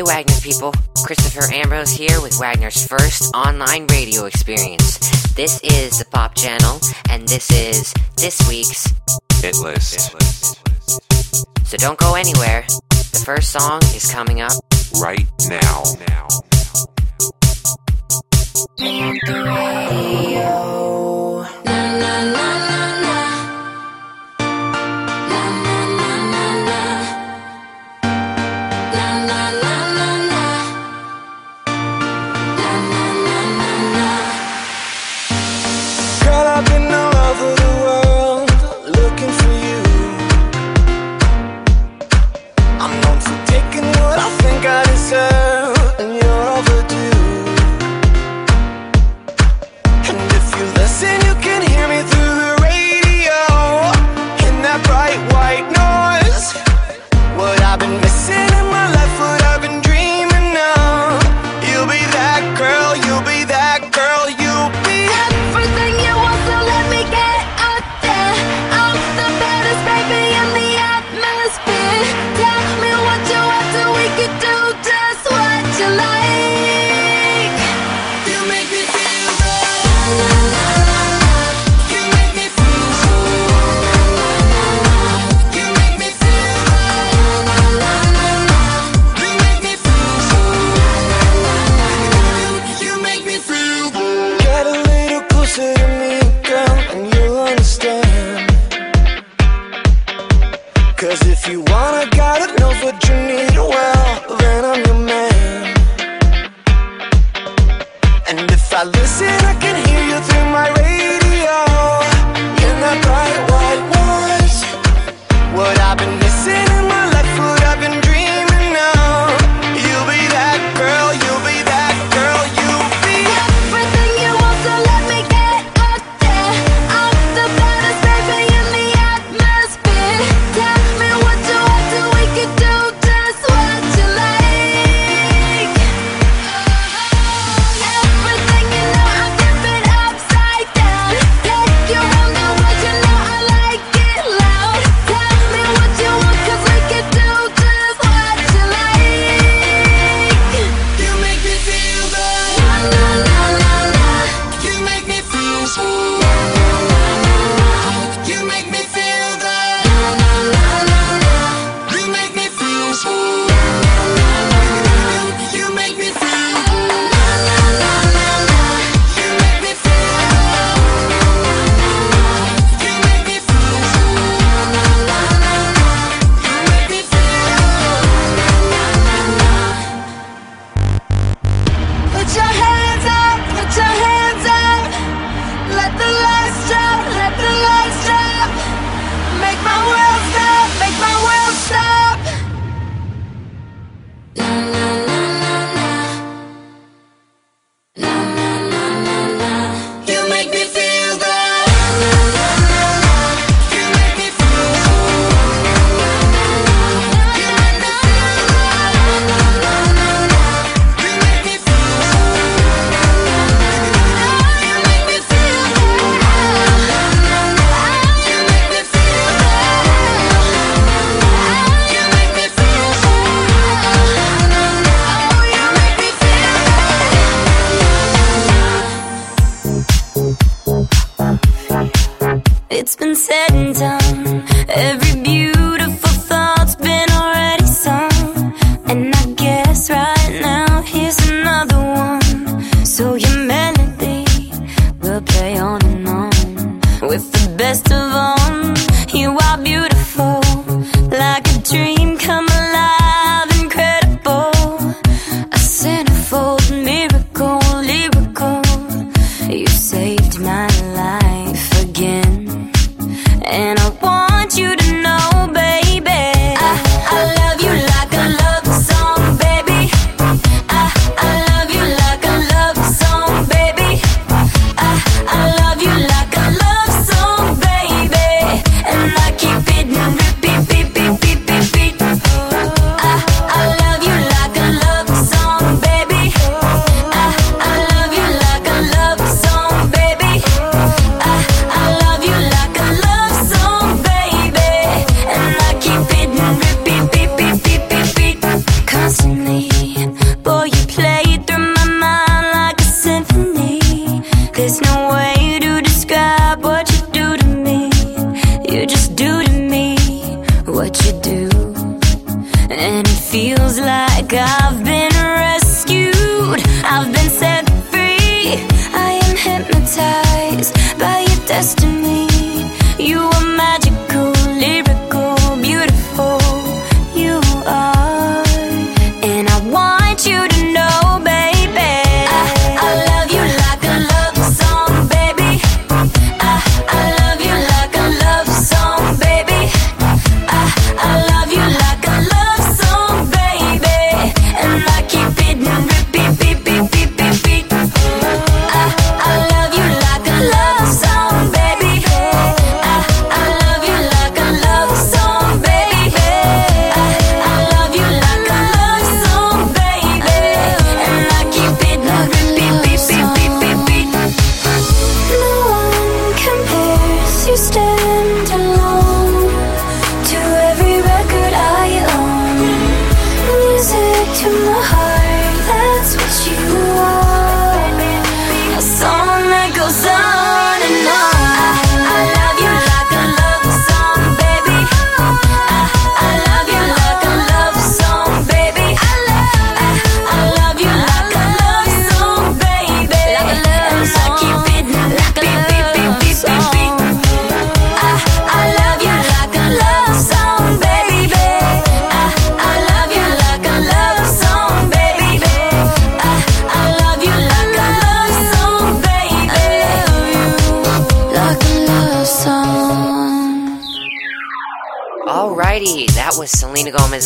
Hey, Wagner people. Christopher Ambrose here with Wagner's first online radio experience. This is the Pop Channel, and this is this week's Hit List. So don't go anywhere. The first song is coming up right now. now.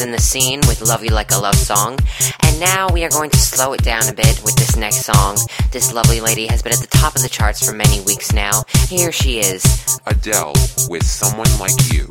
In the scene with Love You Like a Love Song. And now we are going to slow it down a bit with this next song. This lovely lady has been at the top of the charts for many weeks now. Here she is. Adele with Someone Like You.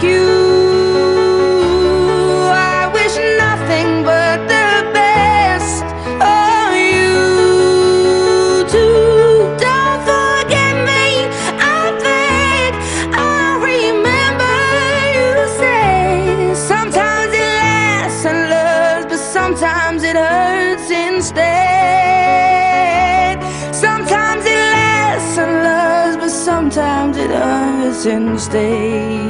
like you. I wish nothing but the best of you too. Don't forget me, I think I remember you say sometimes it lasts and loves, but sometimes it hurts instead. Sometimes it lasts and loves, but sometimes it hurts instead.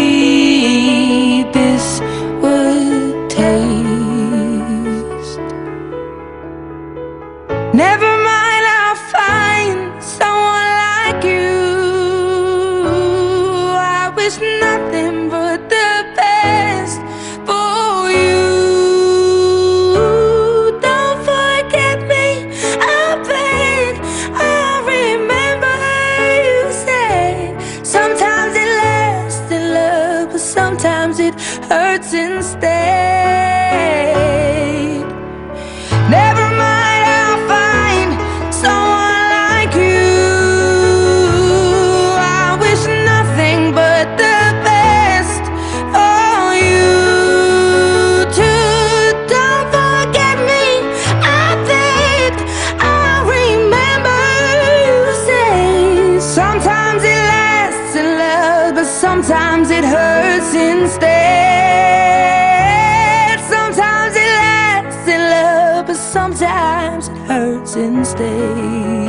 It hurts instead.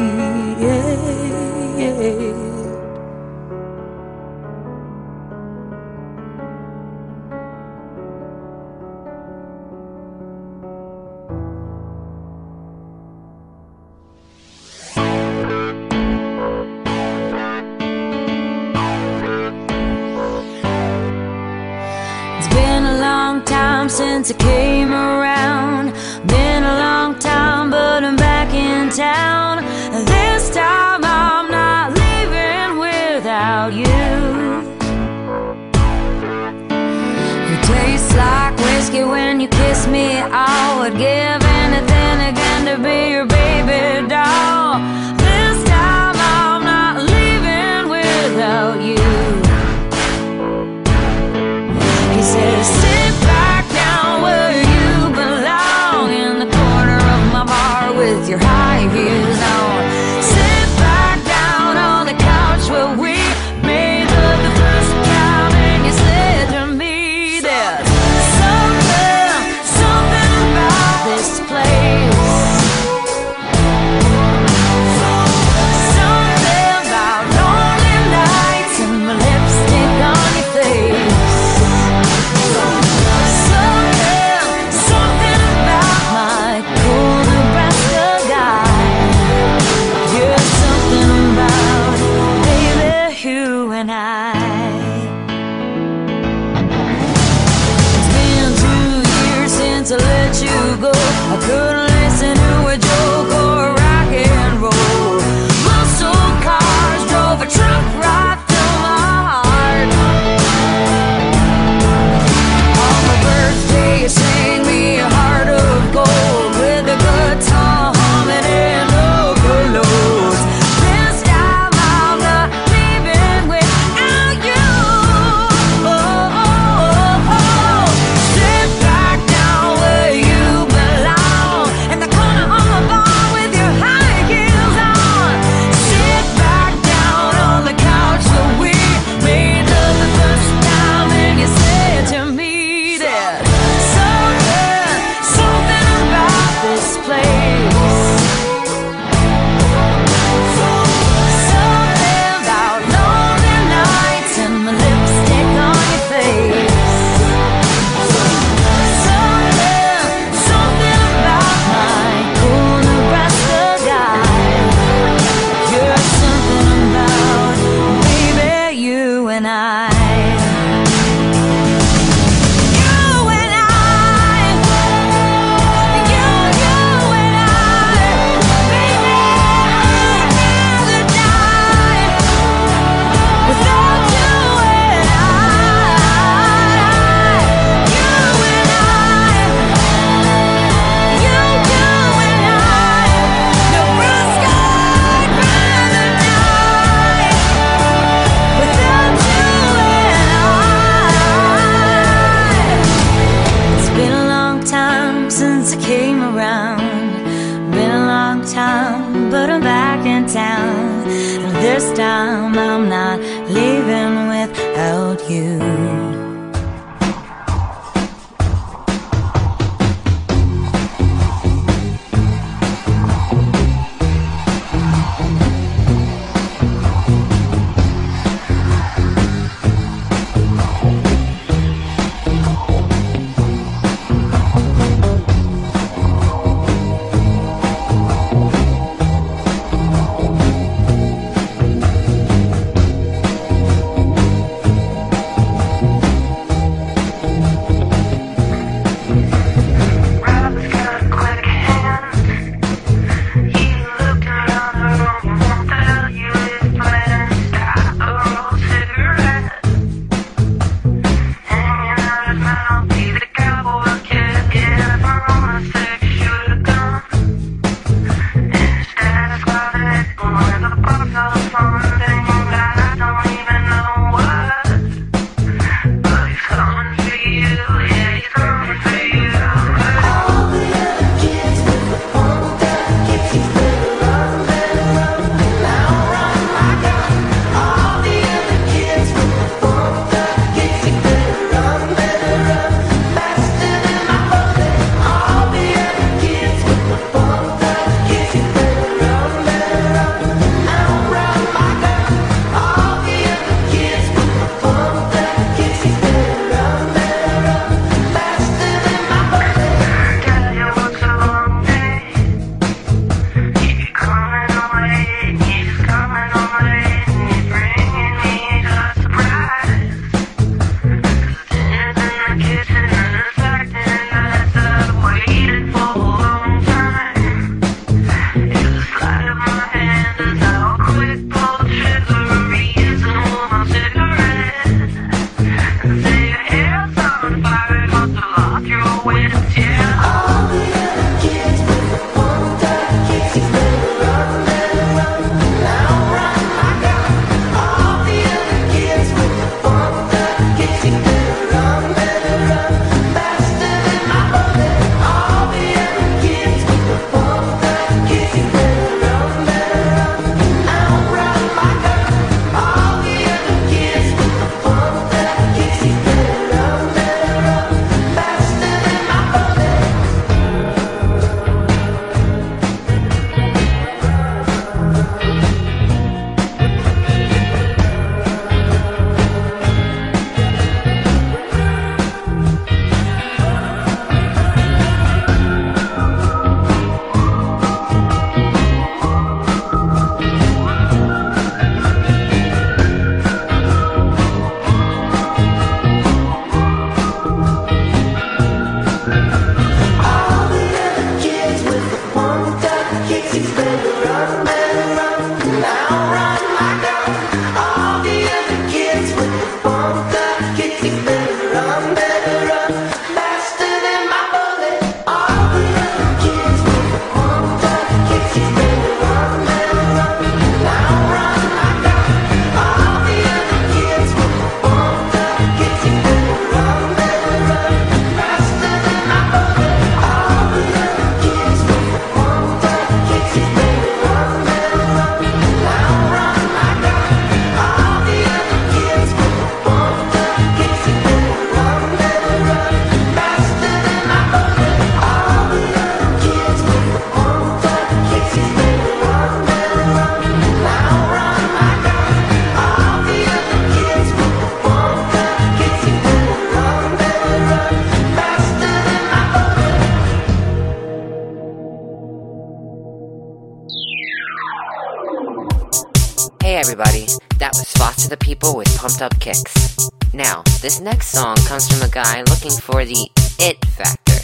The People with Pumped Up Kicks. Now, this next song comes from a guy looking for the it factor.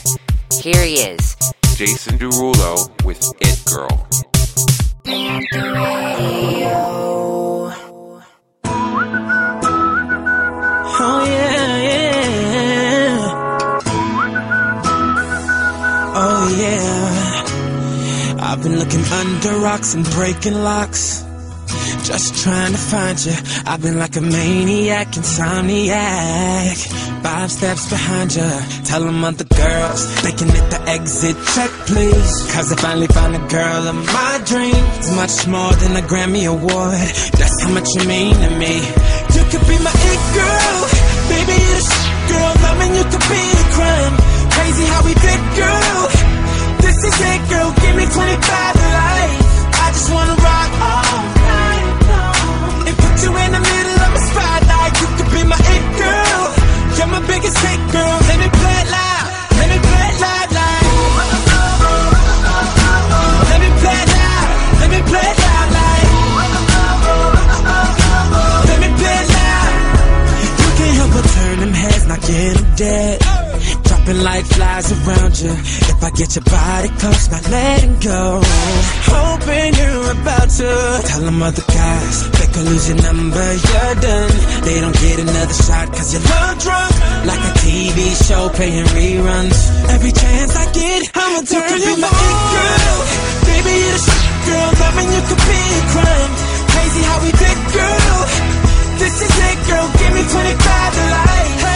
Here he is. Jason Derulo with It Girl. Oh yeah, yeah. Oh yeah. I've been looking under rocks and breaking locks. Just trying to find you. I've been like a maniac, insomniac. Five steps behind you. Tell them other girls they can hit the exit check, please. Cause I finally found a girl of my dreams. Much more than a Grammy Award. That's how much you mean to me. You could be my it girl. Baby, you're the shit girl. Loving you could be a crime. Crazy how we did, girl. This is it, girl. Give me 25 to life. I just wanna rock on. dead. Dropping like flies around you. If I get your body close, not letting go. Hoping you're about to tell them other guys. They could lose your number, you're done. They don't get another shot cause you're love drunk. Like a TV show playing reruns. Every chance I get, I'ma turn you, you my it, girl. Baby, you're the shit, girl. Loving you could be a crime. Crazy how we did, girl. This is it, girl. Give me 25 to life.